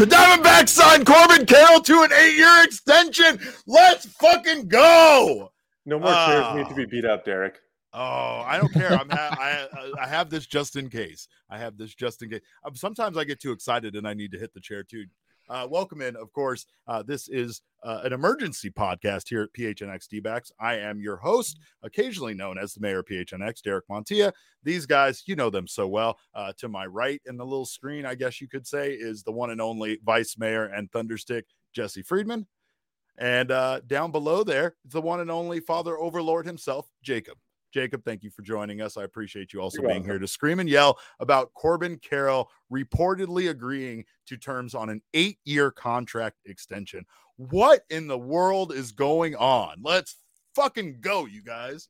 The Diamondbacks signed Corbin Carroll to an eight-year extension. Let's fucking go. No more chairs need to be beat up, Derek. Oh, I don't care. I'm ha- I I have this just in case. I have this just in case. Um, sometimes I get too excited and I need to hit the chair too. Uh, welcome in, of course. Uh, this is uh, an emergency podcast here at PHNX D-backs. I am your host, occasionally known as the mayor of PHNX, Derek Montilla. These guys, you know them so well. Uh, to my right in the little screen, I guess you could say, is the one and only vice mayor and thunderstick, Jesse Friedman. And uh, down below there is the one and only father overlord himself, Jacob. Jacob, thank you for joining us. I appreciate you also You're being welcome. here to scream and yell about Corbin Carroll reportedly agreeing to terms on an eight year contract extension. What in the world is going on? Let's fucking go, you guys.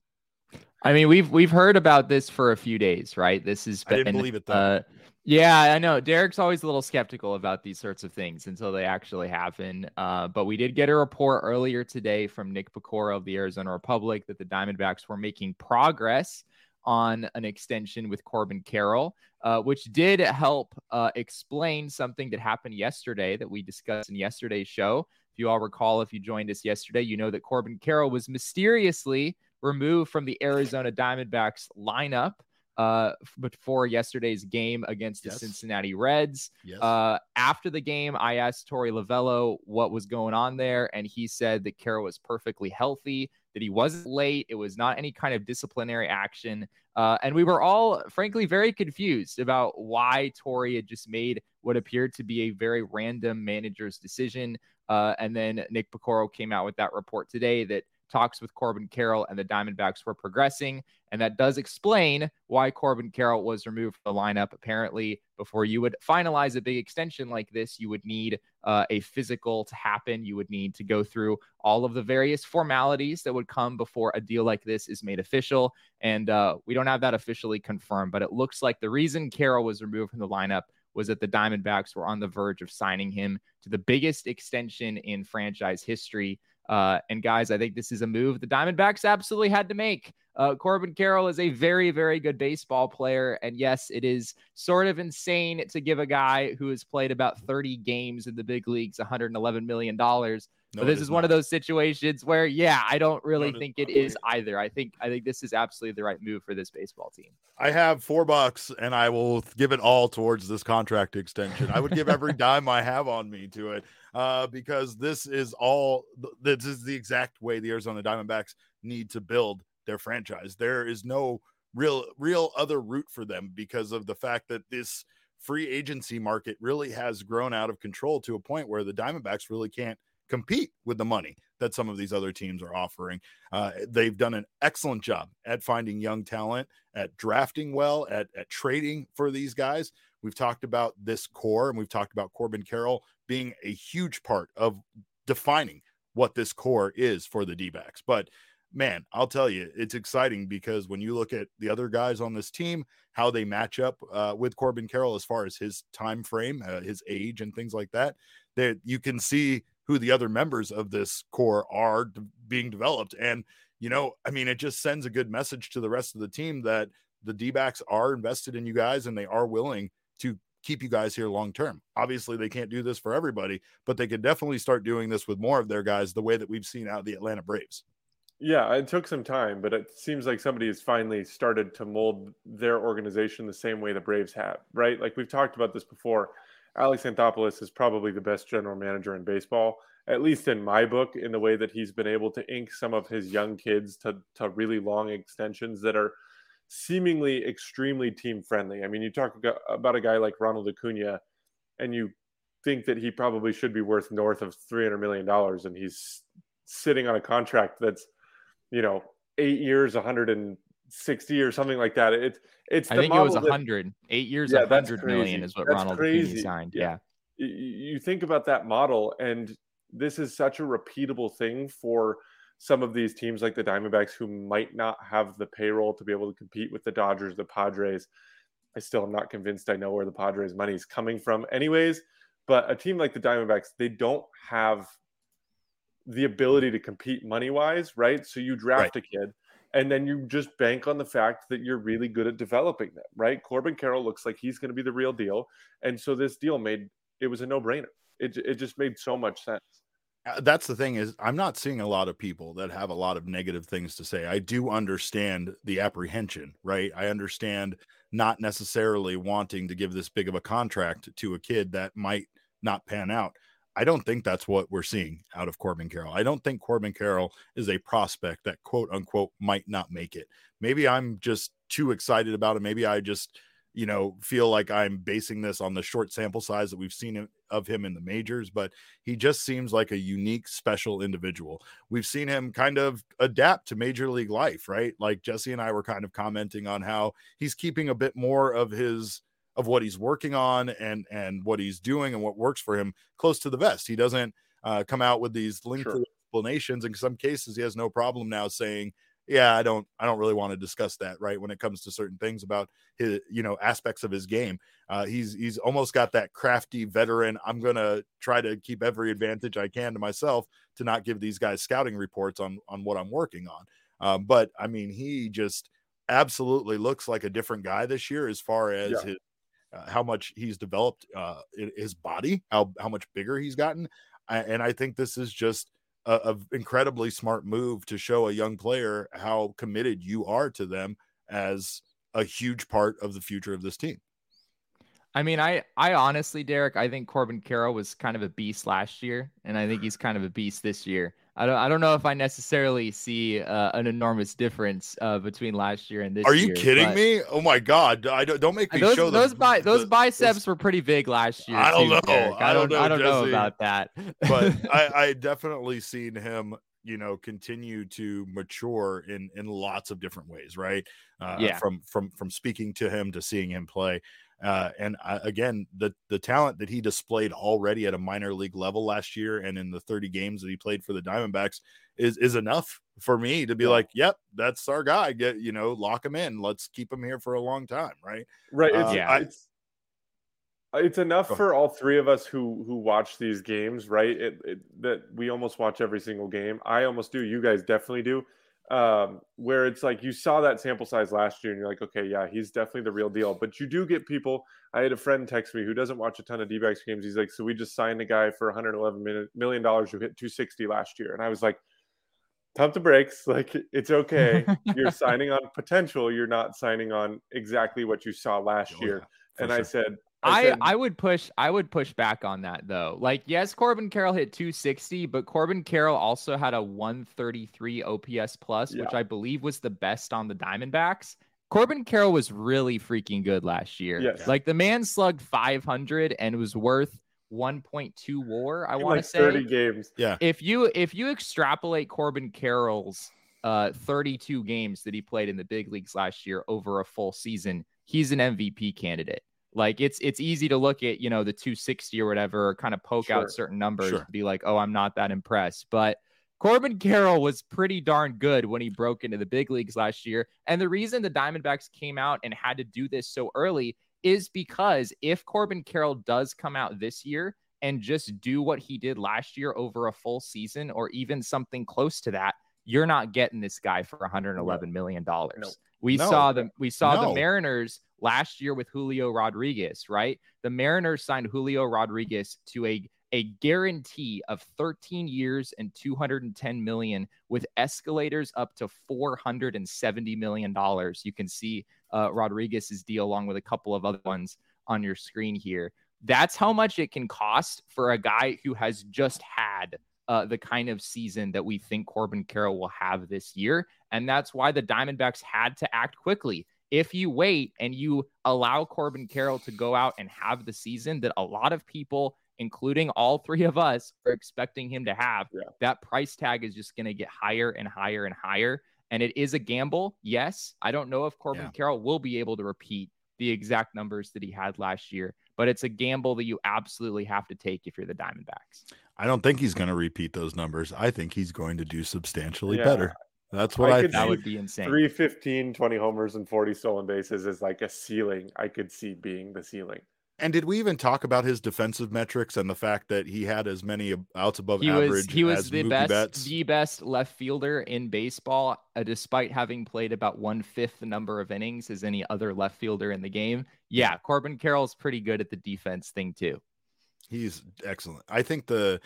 I mean, we've we've heard about this for a few days, right? This has I didn't believe it, though. Uh, yeah, I know. Derek's always a little skeptical about these sorts of things until they actually happen. Uh, but we did get a report earlier today from Nick Piecoro of the Arizona Republic that the Diamondbacks were making progress on an extension with Corbin Carroll, uh, which did help uh, explain something that happened yesterday that we discussed in yesterday's show. If you all recall, if you joined us yesterday, you know that Corbin Carroll was mysteriously removed from the Arizona Diamondbacks lineup uh, before yesterday's game against the Yes. Cincinnati Reds. Yes. Uh, after the game, I asked Torey Lovullo what was going on there, and he said that Carroll was perfectly healthy, that he wasn't late, it was not any kind of disciplinary action, uh, and we were all, frankly, very confused about why Torey had just made what appeared to be a very random manager's decision. Uh, and then Nick Piecoro came out with that report today that talks with Corbin Carroll and the Diamondbacks were progressing. And that does explain why Corbin Carroll was removed from the lineup. Apparently, before you would finalize a big extension like this, you would need uh, a physical to happen. You would need to go through all of the various formalities that would come before a deal like this is made official. And uh, we don't have that officially confirmed, but it looks like the reason Carroll was removed from the lineup was that the Diamondbacks were on the verge of signing him to the biggest extension in franchise history. Uh, and guys, I think this is a move the Diamondbacks absolutely had to make. Uh, Corbin Carroll is a very, very good baseball player. And yes, it is sort of insane to give a guy who has played about 30 games in the big leagues $111 million. No, but this is one of those situations where, yeah, I don't really is think it is either. I think I think this is absolutely the right move for this baseball team. I have four bucks and I will give it all towards this contract extension. I would give every dime I have on me to it uh, because this is all, this is the exact way the Arizona Diamondbacks need to build their franchise. There is no real, real other route for them because of the fact that this free agency market really has grown out of control to a point where the Diamondbacks really can't compete with the money that some of these other teams are offering. Uh, they've done an excellent job at finding young talent, at drafting well, at, at trading for these guys. We've talked about this core and we've talked about Corbin Carroll being a huge part of defining what this core is for the D backs. But man, I'll tell you, it's exciting because when you look at the other guys on this team, how they match up uh, with Corbin Carroll as far as his time frame, uh, his age, and things like that, that you can see who the other members of this core are being developed. And, you know, I mean, it just sends a good message to the rest of the team that the D backs are invested in you guys and they are willing to keep you guys here long term. Obviously, they can't do this for everybody, but they could definitely start doing this with more of their guys the way that we've seen out of the Atlanta Braves. Yeah, it took some time, but it seems like somebody has finally started to mold their organization the same way the Braves have, right? Like we've talked about this before. Alex Anthopoulos is probably the best general manager in baseball, at least in my book, in the way that he's been able to ink some of his young kids to, to really long extensions that are seemingly extremely team friendly. I mean, you talk about a guy like Ronald Acuna, and you think that he probably should be worth north of $300 million, and he's sitting on a contract that's – you know, eight years, 160 or something like that. It's it's. I think it was 100. That, eight years, yeah, 100 million is what that's Ronald crazy. signed. Yeah. yeah. You think about that model, and this is such a repeatable thing for some of these teams like the Diamondbacks who might not have the payroll to be able to compete with the Dodgers, the Padres. I still am not convinced I know where the Padres' money is coming from, anyways. But a team like the Diamondbacks, they don't have the ability to compete money wise, right? So you draft right. a kid and then you just bank on the fact that you're really good at developing them, right? Corbin Carroll looks like he's going to be the real deal. And so this deal made it was a no brainer. It, it just made so much sense. Uh, that's the thing is I'm not seeing a lot of people that have a lot of negative things to say. I do understand the apprehension, right? I understand not necessarily wanting to give this big of a contract to a kid that might not pan out. I don't think that's what we're seeing out of Corbin Carroll. I don't think Corbin Carroll is a prospect that quote unquote might not make it. Maybe I'm just too excited about it. Maybe I just, you know, feel like I'm basing this on the short sample size that we've seen of him in the majors, but he just seems like a unique, special individual. We've seen him kind of adapt to major league life, right? Like Jesse and I were kind of commenting on how he's keeping a bit more of his of what he's working on and and what he's doing and what works for him close to the vest. He doesn't uh, come out with these lengthy sure. explanations. In some cases, he has no problem now saying, "Yeah, I don't, I don't really want to discuss that." Right when it comes to certain things about his, you know, aspects of his game, uh, he's he's almost got that crafty veteran. I'm gonna try to keep every advantage I can to myself to not give these guys scouting reports on on what I'm working on. Um, but I mean, he just absolutely looks like a different guy this year as far as yeah. his uh, how much he's developed uh, his body, how how much bigger he's gotten, and I think this is just a, a, incredibly smart move to show a young player how committed you are to them as a huge part of the future of this team. I mean, I I honestly, Derek, I think Corbin Carroll was kind of a beast last year, and I think he's kind of a beast this year. I don't I don't know if I necessarily see uh, an enormous difference uh, between last year and this. Are you year, kidding me? Oh my god! I don't don't make me those, show those bi- those biceps were pretty big last year. I don't too, know. Derek. I don't. I don't, know, I don't know about that. but I, I definitely seen him you know continue to mature in in lots of different ways right uh, yeah. from from from speaking to him to seeing him play uh, and uh, again, the the talent that he displayed already at a minor league level last year, and in the 30 games that he played for the Diamondbacks, is is enough for me to be yeah. like, "Yep, that's our guy. Get you know, lock him in. Let's keep him here for a long time." Right? Right. It's, uh, yeah. I, it's it's enough for all three of us who who watch these games, right? It, it, that we almost watch every single game. I almost do. You guys definitely do um, where it's like you saw that sample size last year and you're like, okay, yeah, he's definitely the real deal. But you do get people. I had a friend text me who doesn't watch a ton of D backs games. He's like, so we just signed a guy for 111 million dollars who hit 260 last year, and I was like, pump the brakes. Like it's okay. you're signing on potential. You're not signing on exactly what you saw last oh, year. Yeah, and sure. I said, I, I, would push I would push back on that though. Like yes, Corbin Carroll hit 260, but Corbin Carroll also had a 133 OPS plus, yeah. which I believe was the best on the Diamondbacks. Corbin Carroll was really freaking good last year. Yes. Like the man slugged 500 and was worth 1.2 WAR. I want like to say 30 games. Yeah. If you if you extrapolate Corbin Carroll's uh 32 games that he played in the big leagues last year over a full season, he's an MVP candidate. Like it's it's easy to look at, you know, the 260 or whatever, kind of poke sure. out certain numbers sure. be like, oh, I'm not that impressed. But Corbin Carroll was pretty darn good when he broke into the big leagues last year. And the reason the Diamondbacks came out and had to do this so early is because if Corbin Carroll does come out this year and just do what he did last year over a full season or even something close to that, you're not getting this guy for 111 million dollars. No. We no. saw the we saw no. the Mariners last year with Julio Rodriguez, right? The Mariners signed Julio Rodriguez to a a guarantee of 13 years and 210 million with escalators up to 470 million dollars. You can see uh, Rodriguez's deal along with a couple of other ones on your screen here. That's how much it can cost for a guy who has just had uh, the kind of season that we think Corbin Carroll will have this year. And that's why the Diamondbacks had to act quickly. If you wait and you allow Corbin Carroll to go out and have the season that a lot of people, including all three of us, are expecting him to have, yeah. that price tag is just going to get higher and higher and higher. And it is a gamble. Yes. I don't know if Corbin yeah. Carroll will be able to repeat the exact numbers that he had last year, but it's a gamble that you absolutely have to take if you're the Diamondbacks. I don't think he's going to repeat those numbers. I think he's going to do substantially yeah. better. That's what I, I that would be insane. 315, 20 homers and 40 stolen bases is like a ceiling. I could see being the ceiling. And did we even talk about his defensive metrics and the fact that he had as many outs above he average? Was, he was the best, Betts? the best left fielder in baseball, uh, despite having played about one fifth the number of innings as any other left fielder in the game. Yeah, Corbin Carroll's pretty good at the defense thing too. He's excellent. I think the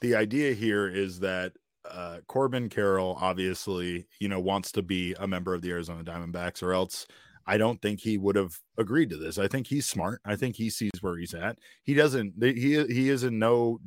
the idea here is that uh, Corbin Carroll obviously, you know, wants to be a member of the Arizona Diamondbacks, or else I don't think he would have agreed to this. I think he's smart. I think he sees where he's at. He doesn't. He he is in no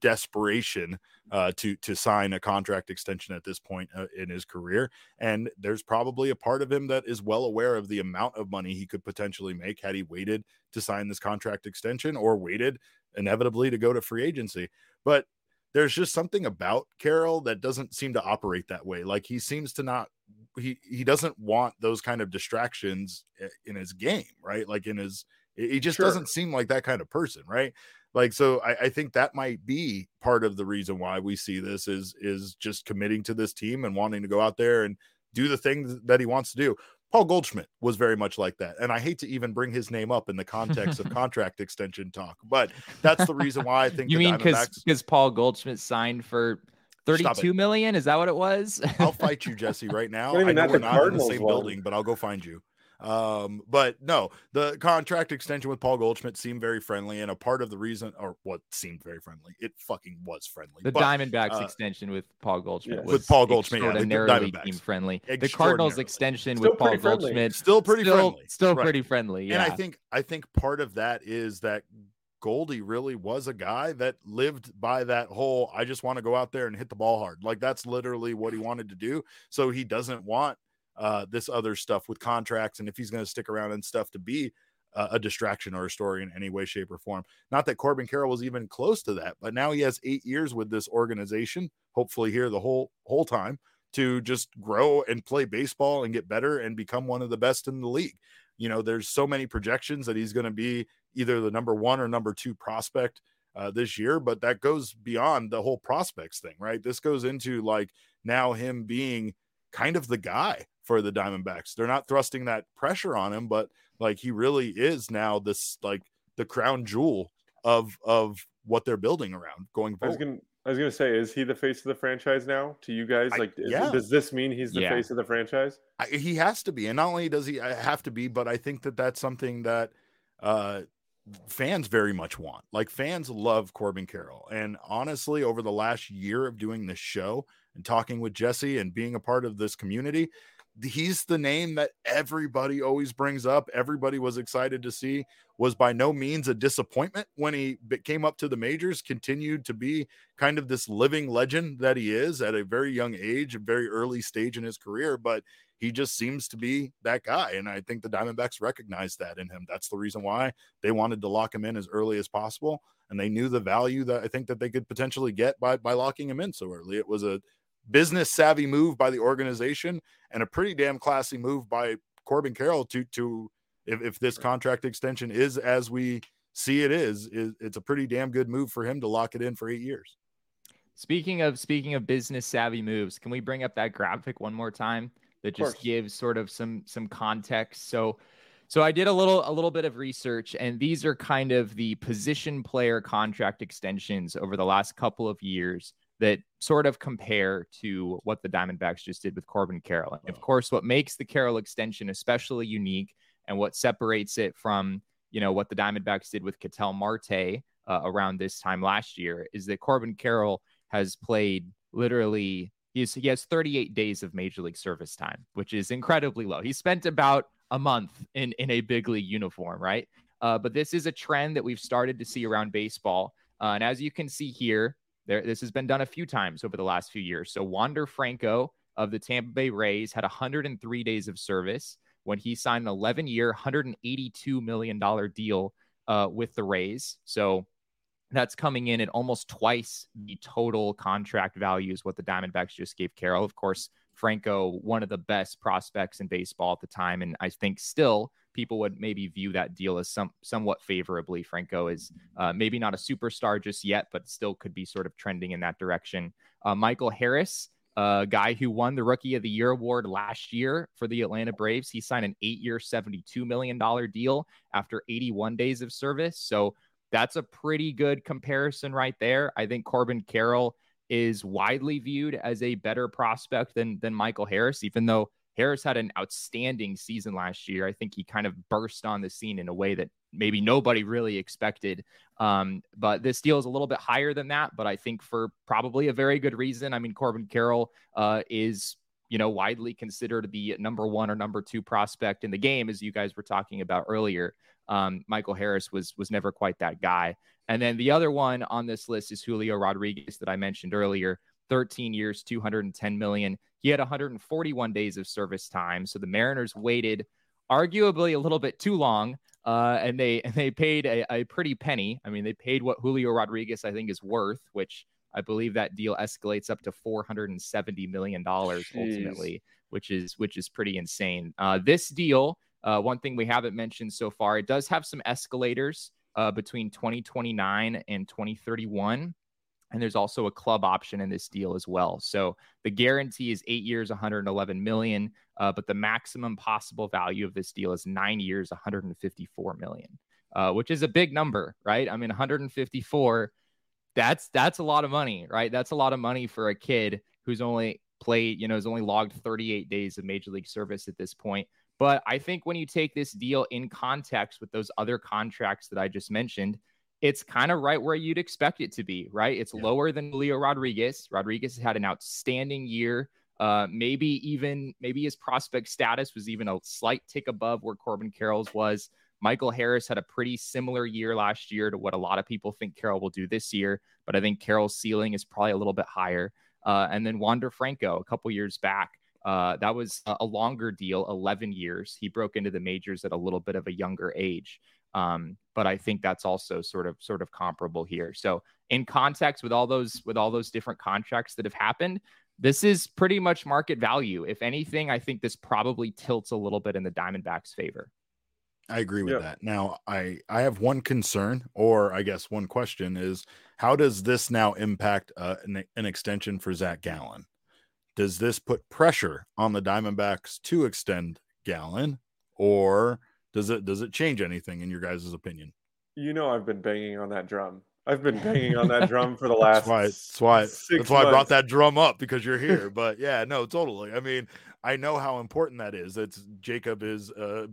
desperation uh, to to sign a contract extension at this point uh, in his career. And there's probably a part of him that is well aware of the amount of money he could potentially make had he waited to sign this contract extension or waited inevitably to go to free agency. But there's just something about Carroll that doesn't seem to operate that way. Like he seems to not he he doesn't want those kind of distractions eh, in his game, right? Like in his he just sure. doesn't seem like that kind of person, right? Like so I, I think that might be part of the reason why we see this is is just committing to this team and wanting to go out there and do the things that he wants to do. Paul Goldschmidt was very much like that. And I hate to even bring his name up in the context of contract extension talk, but that's the reason why I think you mean because because Paul Goldschmidt signed for 32 million? Is that what it was? I'll fight you, Jesse, right now. I know we're not in the same one. building, but I'll go find you. Um, but no, the contract extension with Paul Goldschmidt seemed very friendly, and a part of the reason, or what seemed very friendly, it fucking was friendly. The but, Diamondbacks uh, extension with Paul Goldschmidt yeah. was with Paul Goldschmidt, extraordinarily yeah, team friendly. The Cardinals extension still with Paul Goldschmidt still pretty still, friendly, still right. pretty friendly. Yeah. And I think I think part of that is that Goldie really was a guy that lived by that whole I just want to go out there and hit the ball hard. Like that's literally what he wanted to do. So he doesn't want uh, this other stuff with contracts and if he's going to stick around and stuff to be uh, a distraction or a story in any way, shape, or form. Not that Corbin Carroll was even close to that, but now he has eight years with this organization, hopefully here the whole whole time to just grow and play baseball and get better and become one of the best in the league. You know, there's so many projections that he's going to be either the number one or number two prospect uh, this year, but that goes beyond the whole prospects thing, right? This goes into like now him being kind of the guy for the Diamondbacks. They're not thrusting that pressure on him, but like he really is now this like the crown jewel of of what they're building around going forward. I was gonna, I was gonna say, is he the face of the franchise now to you guys? Like, I, yeah. does this mean he's the yeah. face of the franchise? I, he has to be, and not only does he uh, have to be, but I think that that's something that uh, fans very much want. Like fans love Corbin Carroll, and honestly, over the last year of doing this show and talking with Jesse and being a part of this community, he's the name that everybody always brings up. Everybody was excited to see. Was by no means a disappointment when he came up to the majors. Continued to be kind of this living legend that he is at a very young age, a very early stage in his career. But he just seems to be that guy, and I think the Diamondbacks recognized that in him. That's the reason why they wanted to lock him in as early as possible, and they knew the value that I think that they could potentially get by by locking him in so early. It was a business savvy move by the organization and a pretty damn classy move by Corbin Carroll to to if, if this contract extension is as we see it is, is it's a pretty damn good move for him to lock it in for eight years. Speaking of speaking of business savvy moves, can we bring up that graphic one more time that just gives sort of some some context? So so I did a little a little bit of research and these are kind of the position player contract extensions over the last couple of years that sort of compare to what the Diamondbacks just did with Corbin Carroll. And of course, what makes the Carroll extension especially unique and what separates it from, you know, what the Diamondbacks did with Ketel Marte uh, around this time last year is that Corbin Carroll has played literally he's he has 38 days of major league service time, which is incredibly low. He spent about a month in in a big league uniform, right? Uh, but this is a trend that we've started to see around baseball, uh, and as you can see here, there this has been done a few times over the last few years. So Wander Franco of the Tampa Bay Rays had 103 days of service when he signed an 11 year, $182 million deal uh, with the Rays. So that's coming in at almost twice the total contract value is what the Diamondbacks just gave Carroll. Of course, Franco, one of the best prospects in baseball at the time, and I think still people would maybe view that deal as some somewhat favorably. Franco is uh, maybe not a superstar just yet, but still could be sort of trending in that direction. Uh, Michael Harris, a guy who won the Rookie of the Year award last year for the Atlanta Braves, he signed an eight-year, seventy-two million dollar deal after eighty-one days of service. So that's a pretty good comparison right there. I think Corbin Carroll is widely viewed as a better prospect than than Michael Harris, even though Harris had an outstanding season last year. I think he kind of burst on the scene in a way that maybe nobody really expected. Um, but this deal is a little bit higher than that, but I think for probably a very good reason. I mean, Corbin Carroll uh, is you know widely considered the number one or number two prospect in the game, as you guys were talking about earlier. Um, Michael Harris was was never quite that guy. And then the other one on this list is Julio Rodriguez that I mentioned earlier. 13 years, 210 million. He had 141 days of service time. So the Mariners waited arguably a little bit too long. Uh, and they and they paid a, a pretty penny. I mean, they paid what Julio Rodriguez I think is worth, which I believe that deal escalates up to 470 million dollars ultimately, which is which is pretty insane. Uh, this deal uh, one thing we haven't mentioned so far, it does have some escalators uh, between 2029 and 2031. And there's also a club option in this deal as well. So the guarantee is eight years, 111 million, uh, but the maximum possible value of this deal is nine years, 154 million, uh, which is a big number, right? I mean, 154. That's that's a lot of money, right? That's a lot of money for a kid who's only played, you know, has only logged 38 days of major league service at this point. But I think when you take this deal in context with those other contracts that I just mentioned, it's kind of right where you'd expect it to be, right? It's yeah. lower than Julio Rodriguez. Rodriguez had an outstanding year. Uh, maybe even maybe his prospect status was even a slight tick above where Corbin Carroll's was. Michael Harris had a pretty similar year last year to what a lot of people think Carroll will do this year, but I think Carroll's ceiling is probably a little bit higher. Uh, and then Wander Franco a couple years back uh, that was a longer deal, 11 years. He broke into the majors at a little bit of a younger age. Um, but I think that's also sort of sort of comparable here. So in context with all those with all those different contracts that have happened, this is pretty much market value. If anything, I think this probably tilts a little bit in the Diamondbacks' favor. I agree with yeah. that. Now, I I have one concern, or I guess one question is, how does this now impact uh, an, an extension for Zach Gallen? does this put pressure on the Diamondbacks to extend Gallen, or does it does it change anything in your guys' opinion? You know, I've been banging on that drum. I've been banging on that drum for the last. that's why. That's why. That's why I brought that drum up because you're here. but yeah, no, totally. I mean, I know how important that is. It's Jacob is uh,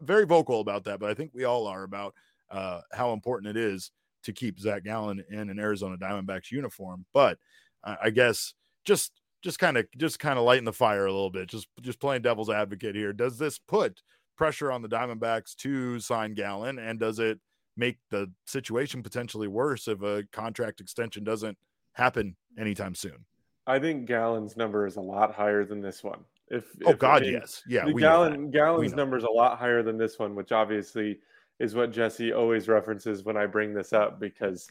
very vocal about that, but I think we all are about uh, how important it is to keep Zach Gallen in an Arizona Diamondbacks uniform. But uh, I guess just just kind of just kind of lighten the fire a little bit. Just just playing devil's advocate here. Does this put pressure on the Diamondbacks to sign Gallen? and does it make the situation potentially worse if a contract extension doesn't happen anytime soon? I think Gallen's number is a lot higher than this one. If, oh if, God, yes, yeah. The Gallen Gallen's number is a lot higher than this one, which obviously is what Jesse always references when I bring this up because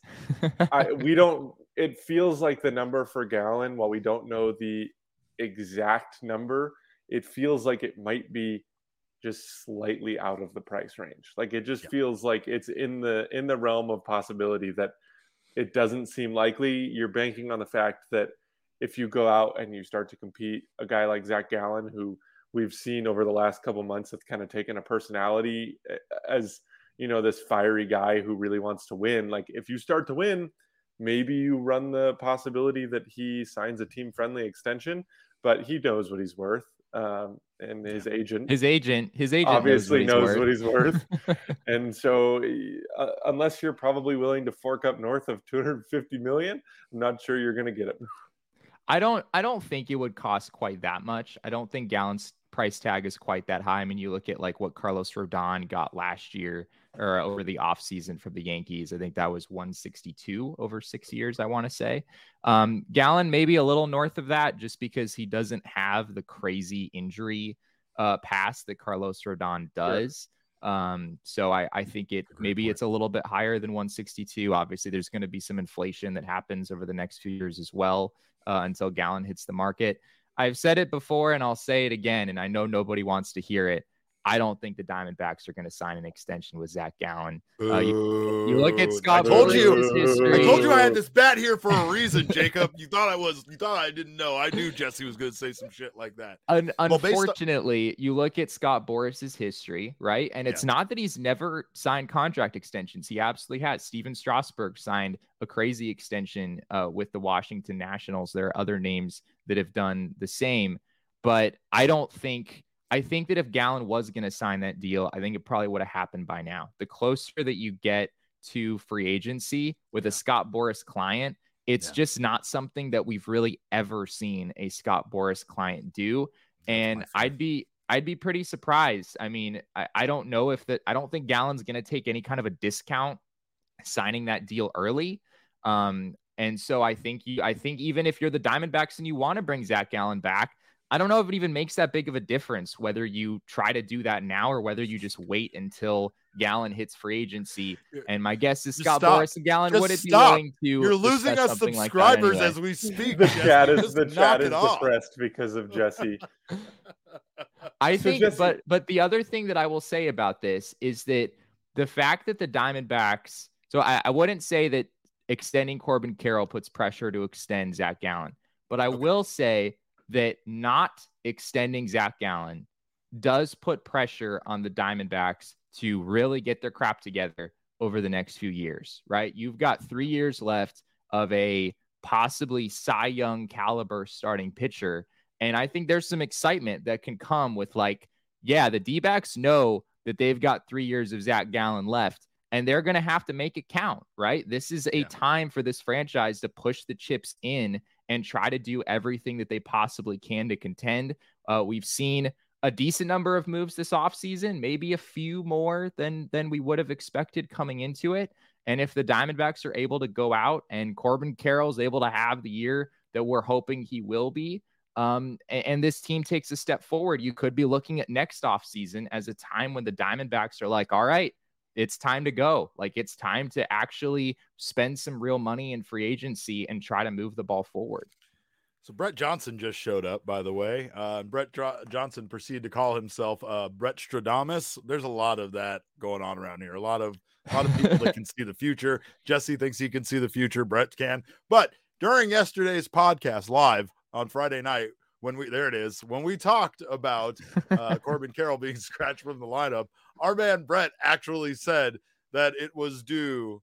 I, we don't it feels like the number for Gallen, while we don't know the exact number, it feels like it might be just slightly out of the price range. Like it just yeah. feels like it's in the in the realm of possibility that it doesn't seem likely. You're banking on the fact that if you go out and you start to compete, a guy like Zach Gallen, who we've seen over the last couple months, that's kind of taken a personality eh, as you know this fiery guy who really wants to win. Like if you start to win, maybe you run the possibility that he signs a team friendly extension, but he knows what he's worth. Um, and his agent. His agent, his agent obviously knows what he's worth. What he's worth. and so, uh, unless you're probably willing to fork up north of 250 million, I'm not sure you're going to get it. I don't. I don't think it would cost quite that much. I don't think Gallen's price tag is quite that high. I mean, you look at like what Carlos Rodon got last year or over the offseason from the Yankees. I think that was 162 over six years, I want to say. Um, Gallen, maybe a little north of that just because he doesn't have the crazy injury uh, pass that Carlos Rodon does. Sure. Um, so I, I think it maybe it's a little bit higher than 162. Obviously, there's going to be some inflation that happens over the next few years as well uh, until Gallen hits the market. I've said it before and I'll say it again, and I know nobody wants to hear it. I don't think the Diamondbacks are going to sign an extension with Zach Gallen. Uh, you, you, look at Scott. I told you. I told you I had this bat here for a reason, Jacob. you thought I was. You thought I didn't know. I knew Jesse was going to say some shit like that. Un- well, unfortunately, on- you look at Scott Boras's history, right? And it's yeah. not that he's never signed contract extensions. He absolutely has. Stephen Strasburg signed a crazy extension uh, with the Washington Nationals. There are other names that have done the same, but I don't think I think that if Gallen was going to sign that deal, I think it probably would have happened by now. The closer that you get to free agency with a Scott Boras client, it's yeah. just not something that we've really ever seen a Scott Boras client do. and I'd be I'd be pretty surprised. I mean, I, I don't know if that I don't think Gallen's going to take any kind of a discount signing that deal early. Um, and so I think you I think even if you're the Diamondbacks and you want to bring Zach Gallen back, I don't know if it even makes that big of a difference whether you try to do that now or whether you just wait until Gallen hits free agency. And my guess is Scott stop. Boras and Gallen just wouldn't stop. be willing to. You're losing us subscribers like anyway. as we speak. the chat is the chat is depressed because of Jesse. I so think, Jesse... but but the other thing that I will say about this is that the fact that the Diamondbacks. So I, I wouldn't say that extending Corbin Carroll puts pressure to extend Zach Gallen, but I okay. will say that not extending Zach Gallen does put pressure on the Diamondbacks to really get their crap together over the next few years, right? You've got three years left of a possibly Cy Young caliber starting pitcher. And I think there's some excitement that can come with, like, yeah, the D backs know that they've got three years of Zach Gallen left and they're going to have to make it count, right? This is a yeah. time for this franchise to push the chips in and try to do everything that they possibly can to contend. Uh, we've seen a decent number of moves this offseason, maybe a few more than than we would have expected coming into it. And if the Diamondbacks are able to go out and Corbin Carroll is able to have the year that we're hoping he will be, um, and, and, this team takes a step forward, you could be looking at next offseason as a time when the Diamondbacks are like, all right, it's time to go. Like it's time to actually spend some real money in free agency and try to move the ball forward. So Brett Johnson just showed up, by the way. Uh, Brett Dr- Johnson proceeded to call himself uh, Brett Stradamus. There's a lot of that going on around here. A lot of a lot of people that can see the future. Jesse thinks he can see the future. Brett can. But during yesterday's podcast live on Friday night, when we there it is when we talked about uh, Corbin Carroll being scratched from the lineup, our man Brett actually said that it was due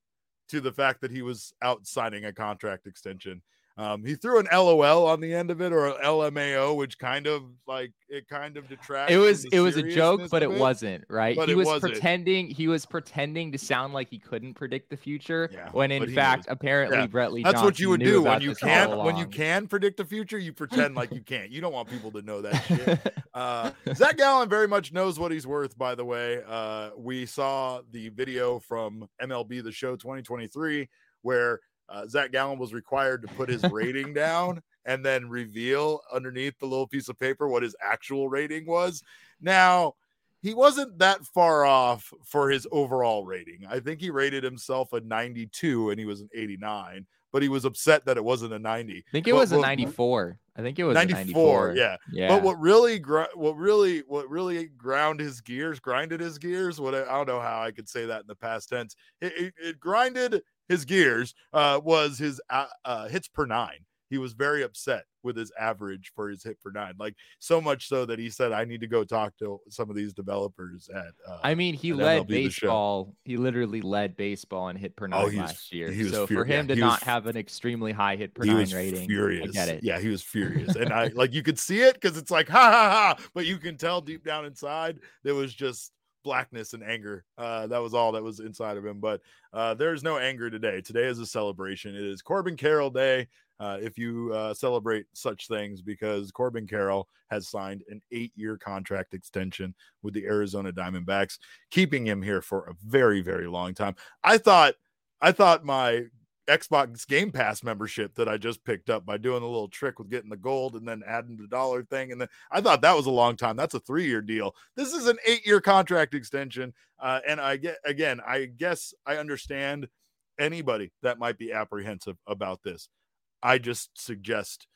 to the fact that he was out signing a contract extension. Um, he threw an LOL on the end of it or an LMAO, which kind of like it kind of detracts. It was it was a joke, but it, it, wasn't right. But he was wasn't. pretending he was pretending to sound like he couldn't predict the future yeah, when in fact was, apparently yeah. Brett Lee. That's Johnson what you would do when you can't when you can predict the future. You pretend like you can't. You don't want people to know that shit. uh, Zach Gallen very much knows what he's worth. By the way, uh, we saw the video from MLB The Show 2023 where uh, Zach Gallen was required to put his rating down and then reveal underneath the little piece of paper what his actual rating was. Now, he wasn't that far off for his overall rating. I think he rated himself a 92 and he was an 89, but he was upset that it wasn't a 90. I think it but, was a 94. I think it was 94, 94. Yeah. Yeah. But what really what really what really ground his gears, grinded his gears, what I, I don't know how I could say that in the past tense. It, it, it grinded his gears uh, was his uh, uh, hits per nine. he was very upset with his average for his hit per nine. Like so much so that he said, "I need to go talk to some of these developers." At uh, I mean, he led baseball. He literally led baseball in hit per oh, nine oh, last year. So for him to not was, have an extremely high hit per nine rating, furious. I get it. Yeah, he was furious, and I like you could see it because it's like ha ha ha, but you can tell deep down inside there was just blackness and anger. Uh, that was all that was inside of him. But uh, there's no anger today. Today is a celebration. It is Corbin Carroll Day. Uh, if you uh, celebrate such things, because Corbin Carroll has signed an eight year contract extension with the Arizona Diamondbacks, keeping him here for a very, very long time. I thought. I thought my Xbox Game Pass membership that I just picked up by doing a little trick with getting the gold and then adding the dollar thing. And then I thought that was a long time. That's a three year deal. This is an eight year contract extension. Uh, and I get again, I guess I understand anybody that might be apprehensive about this. I just suggest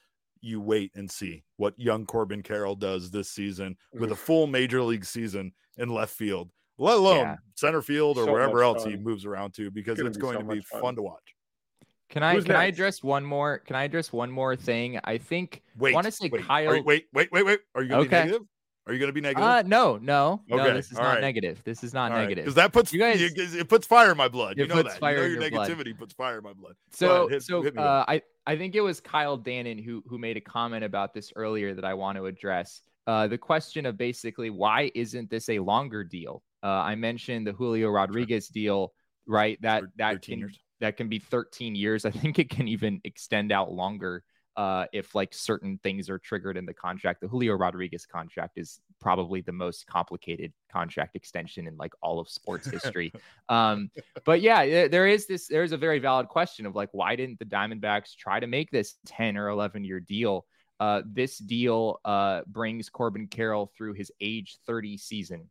you wait and see what young Corbin Carroll does this season with a full major league season in left field, let alone yeah. center field or so wherever else fun. he moves around to, because it's, it's going so to be fun. fun to watch. Can I Who's can next? I address one more? Can I address one more thing? I think wait, want to say wait, Kyle. Wait, wait, wait, wait, wait. Are you gonna okay. be negative? Are you going to be negative? Uh, no, no, okay. no. This is All not right. negative. This is not All negative because right. that puts you guys. It puts fire in my blood. You know that. Fire you know your, your negativity blood. puts fire in my blood. So, hit, so hit uh, I I think it was Kyle Dannon who who made a comment about this earlier that I want to address. Uh, the question of basically why isn't this a longer deal? Uh, I mentioned the Julio Rodriguez deal, right? That that can years that can be 13 years. I think it can even extend out longer uh, if like certain things are triggered in the contract. The Julio Rodriguez contract is probably the most complicated contract extension in like all of sports history. um, but yeah, there is this. There is a very valid question of like, why didn't the Diamondbacks try to make this 10 or 11 year deal? Uh, this deal uh, brings Corbin Carroll through his age 30 season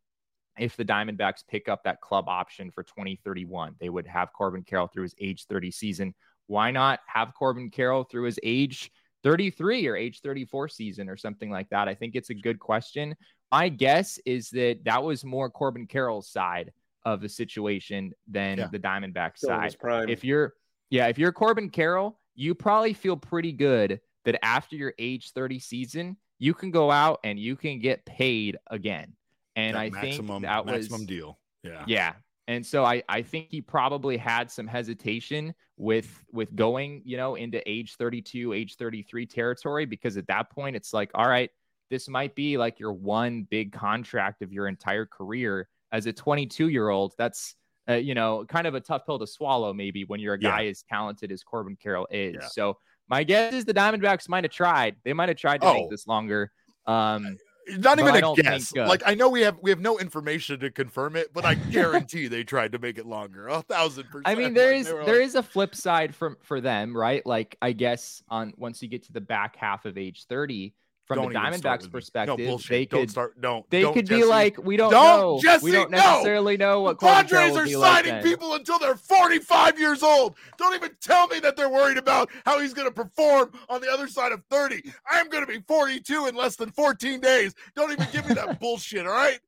if the Diamondbacks pick up that club option for 2031. They would have Corbin Carroll through his age 30 season. Why not have Corbin Carroll through his age 33 or age 34 season or something like that? I think it's a good question. My guess is that that was more Corbin Carroll's side of the situation than yeah. the Diamondback side. If you're yeah, if you're Corbin Carroll, you probably feel pretty good that after your age 30 season, you can go out and you can get paid again. And that I maximum, think that was maximum deal. Yeah. Yeah. And so I, I think he probably had some hesitation with with going, you know, into age 32, age 33 territory because at that point it's like, all right, this might be like your one big contract of your entire career as a 22 year old. That's uh, you know, kind of a tough pill to swallow maybe when you're a guy yeah. as talented as Corbin Carroll is. Yeah. So my guess is the Diamondbacks might have tried. They might have tried to oh. make this longer. Um, not even a guess. Think, uh, like I know we have we have no information to confirm it, but I guarantee they tried to make it longer. A thousand percent. I mean, there like, is there like... is a flip side from for them, right? Like I guess on once you get to the back half of age thirty, from don't the Diamondbacks perspective, no, they don't could start. Don't they don't, could Jesse. be like, we don't, don't know. Jesse, we don't necessarily no. know what the Padres are signing like people until they're 45 years old. Don't even tell me that they're worried about how he's going to perform on the other side of 30. I'm going to be 42 in less than 14 days. Don't even give me that bullshit. All right.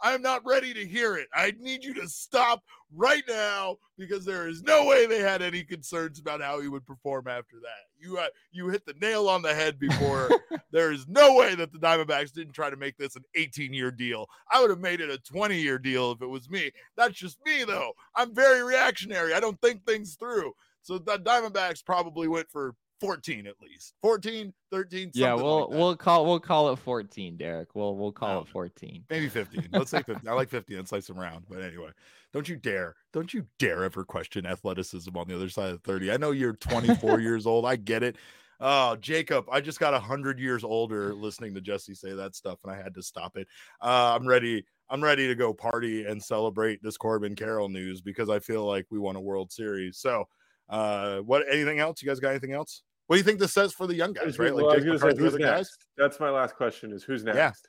I'm not ready to hear it. I need you to stop right now because there is no way they had any concerns about how he would perform after that. You uh, you hit the nail on the head before. there is no way that the Diamondbacks didn't try to make this an 18 year deal. I would have made it a 20 year deal if it was me. That's just me though. I'm very reactionary. I don't think things through. So the Diamondbacks probably went for 14 at least. 14 13 yeah we'll like we'll call we'll call it 14 derek. We'll we'll call it 14 maybe 15 let's say 15 i like 15 and slice them around but anyway don't you dare. Don't you dare ever question athleticism on the other side of 30 i know you're 24 years old. I get it. Oh jacob i just got 100 years older listening to jesse say that stuff and i had to stop it. Uh, i'm ready. I'm ready to go party and celebrate this corbin carroll news because i feel like we won a world series. So uh what anything else? You guys got anything else what do you think this says for the young guys, right? Like well, I was say, who's next? Guys? That's my last question: is who's next?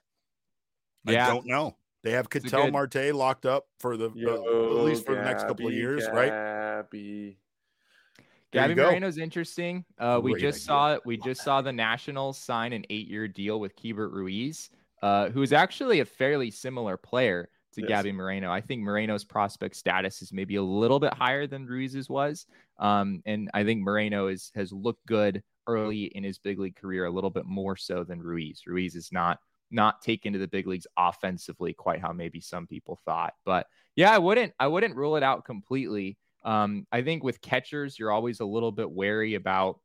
Yeah, yeah. I don't know. They have Ketel good... Marte locked up for the, Yo, the at least for Gabby, the next couple of years, Gabby. right? Gabby Moreno's interesting. Uh, we just saw it. We just saw the Nationals sign an eight-year deal with Keibert Ruiz, uh, who's actually a fairly similar player to yes. Gabby Moreno. I think Moreno's prospect status is maybe a little bit higher than Ruiz's was. Um, and I think Moreno is has looked good early in his big league career, a little bit more so than Ruiz. Ruiz is not not taken to the big leagues offensively quite how maybe some people thought. But yeah, I wouldn't I wouldn't rule it out completely. Um, I think with catchers, you're always a little bit wary about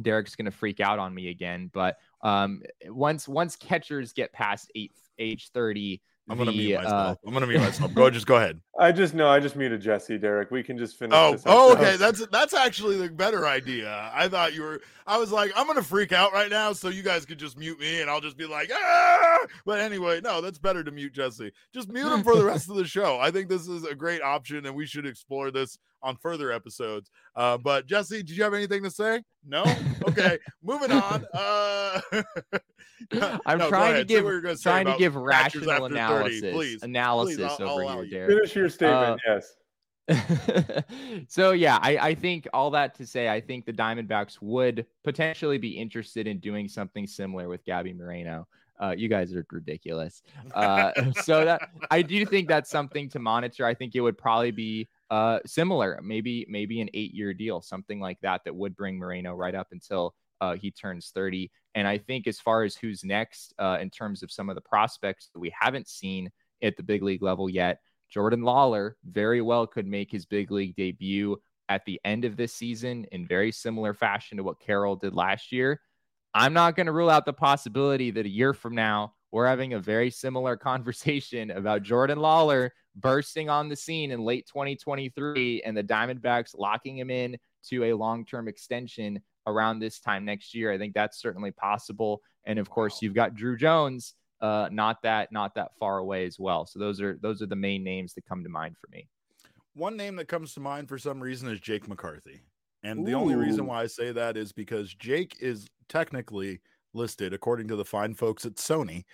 Derek's going to freak out on me again. But um, once once catchers get past eight, age 30, I'm gonna mute myself. Uh, I'm gonna mute myself. Go, just go ahead. I just know. I just muted Jesse, Derek. We can just finish. Oh, oh, okay. That's that's actually the better idea. I thought you were. I was like, I'm gonna freak out right now, so you guys could just mute me, and I'll just be like, ah. But anyway, no, that's better to mute Jesse. Just mute him for the rest of the show. I think this is a great option, and we should explore this on further episodes. Uh, but Jesse, did you have anything to say? No. Okay, moving on. Uh, I'm no, trying to give trying to give rational analysis 30, please, analysis please, I'll, over I'll here. Finish your statement. Uh, yes. so yeah, I, I think all that to say, I think the Diamondbacks would potentially be interested in doing something similar with Gabby Moreno. Uh, you guys are ridiculous. Uh, so that I do think that's something to monitor. I think it would probably be uh, similar, maybe maybe an eight-year deal, something like that, that would bring Moreno right up until uh, he turns 30. And I think as far as who's next uh, in terms of some of the prospects that we haven't seen at the big league level yet, Jordan Lawlar very well could make his big league debut at the end of this season in very similar fashion to what Carroll did last year. I'm not going to rule out the possibility that a year from now, we're having a very similar conversation about Jordan Lawlar bursting on the scene in late 2023 and the Diamondbacks locking him in to a long term extension around this time next year. I think that's certainly possible. And of course, you've got Drew Jones, uh, not that not that far away as well. So those are those are the main names that come to mind for me. One name that comes to mind for some reason is Jake McCarthy. And Ooh. the only reason why I say that is because Jake is technically listed, according to the fine folks at Sony,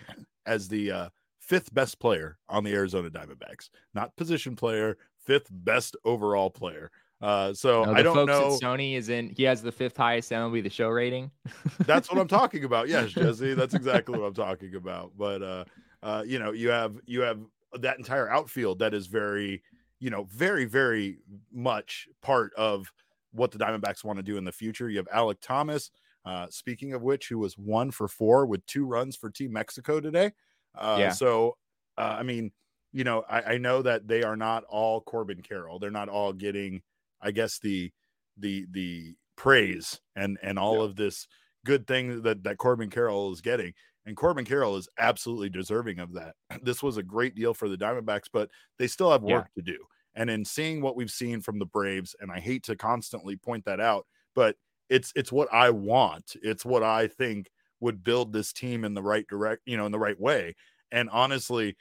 as the uh, fifth best player on the Arizona Diamondbacks. Not position player, fifth best overall player. Uh, so no, I don't know. Sony is in. He has the fifth highest MLB the Show rating. that's what I'm talking about. Yes, Jesse, that's exactly what I'm talking about. But uh, uh, you know, you have you have that entire outfield that is very, you know, very very much part of what the Diamondbacks want to do in the future. You have Alec Thomas. Uh, speaking of which, who was one for four with two runs for Team Mexico today. Uh, yeah. So, uh, I mean, you know, I, I know that they are not all Corbin Carroll. They're not all getting I guess the the the praise and and all yeah. of this good thing that that Corbin Carroll is getting. And Corbin Carroll is absolutely deserving of that. This was a great deal for the Diamondbacks, but they still have work yeah. to do. And in seeing what we've seen from the Braves, and I hate to constantly point that out, but it's it's what I want. It's what I think would build this team in the right direct, you know, in the right way. And honestly,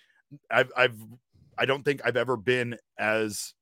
I've I've I don't think I've ever been as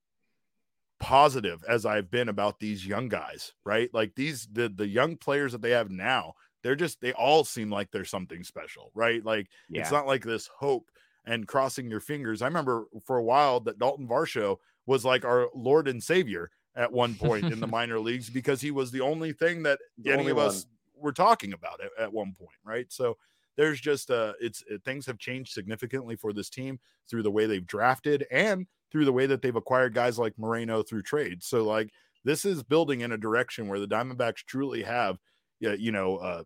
positive as I've been about these young guys, right? Like these the the young players that they have now, they're just they all seem like they're something special, right? Like yeah. it's not like this hope and crossing your fingers. I remember for a while that Dalton Varsho was like our Lord and Savior at one point in the minor leagues because he was the only thing that the any of one. us were talking about at, at one point, right? So there's just uh it's it, things have changed significantly for this team through the way they've drafted and through the way that they've acquired guys like Moreno through trade. So like this is building in a direction where the Diamondbacks truly have, you know, uh,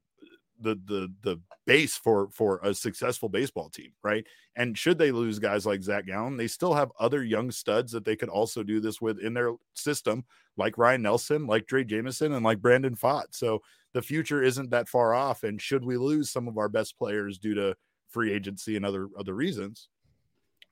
the the the base for for a successful baseball team, right? And should they lose guys like Zach Gallen, they still have other young studs that they could also do this with in their system, like Ryne Nelson, like Drey Jameson, and like Brandon Pfaadt. So the future isn't that far off. And should we lose some of our best players due to free agency and other other reasons,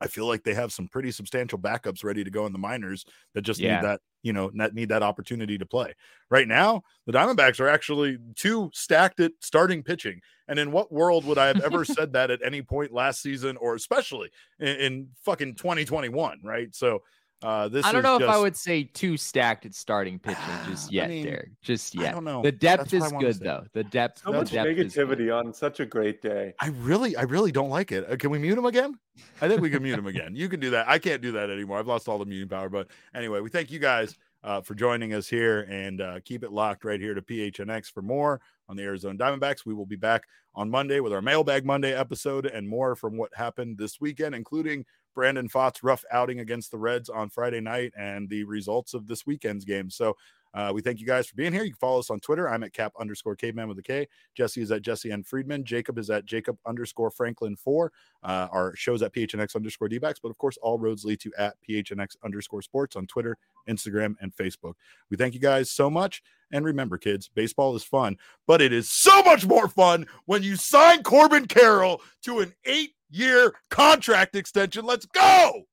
I feel like they have some pretty substantial backups ready to go in the minors that just yeah. need that, you know, that need that opportunity to play. Right now, the Diamondbacks are actually too stacked at starting pitching. And in what world would I have ever said that at any point last season or especially in, in fucking 2021, right? So uh, this I don't know just... if I would say too stacked at starting pitching just yet, I mean, Derek. Just yet. I don't know. The depth That's is good though. The depth. So the much depth negativity on such a great day. I really, I really don't like it. Uh, can we mute him again? I think we can mute him again. You can do that. I can't do that anymore. I've lost all the muting power. But anyway, we thank you guys uh, for joining us here and uh, keep it locked right here to PHNX for more on the Arizona Diamondbacks. We will be back on Monday with our Mailbag Monday episode and more from what happened this weekend, including Brandon Pfaadt's rough outing against the Reds on Friday night and the results of this weekend's game. So Uh, we thank you guys for being here. You can follow us on Twitter. I'm at cap underscore caveman with a K. Jesse is at Jesse N. Friedman. Jacob is at Jacob underscore Franklin four. Uh, our shows at PHNX underscore DBacks, but of course, all roads lead to at PHNX underscore sports on Twitter, Instagram, and Facebook. We thank you guys so much. And remember, kids, baseball is fun, but it is so much more fun when you sign Corbin Carroll to an eight year contract extension. Let's go.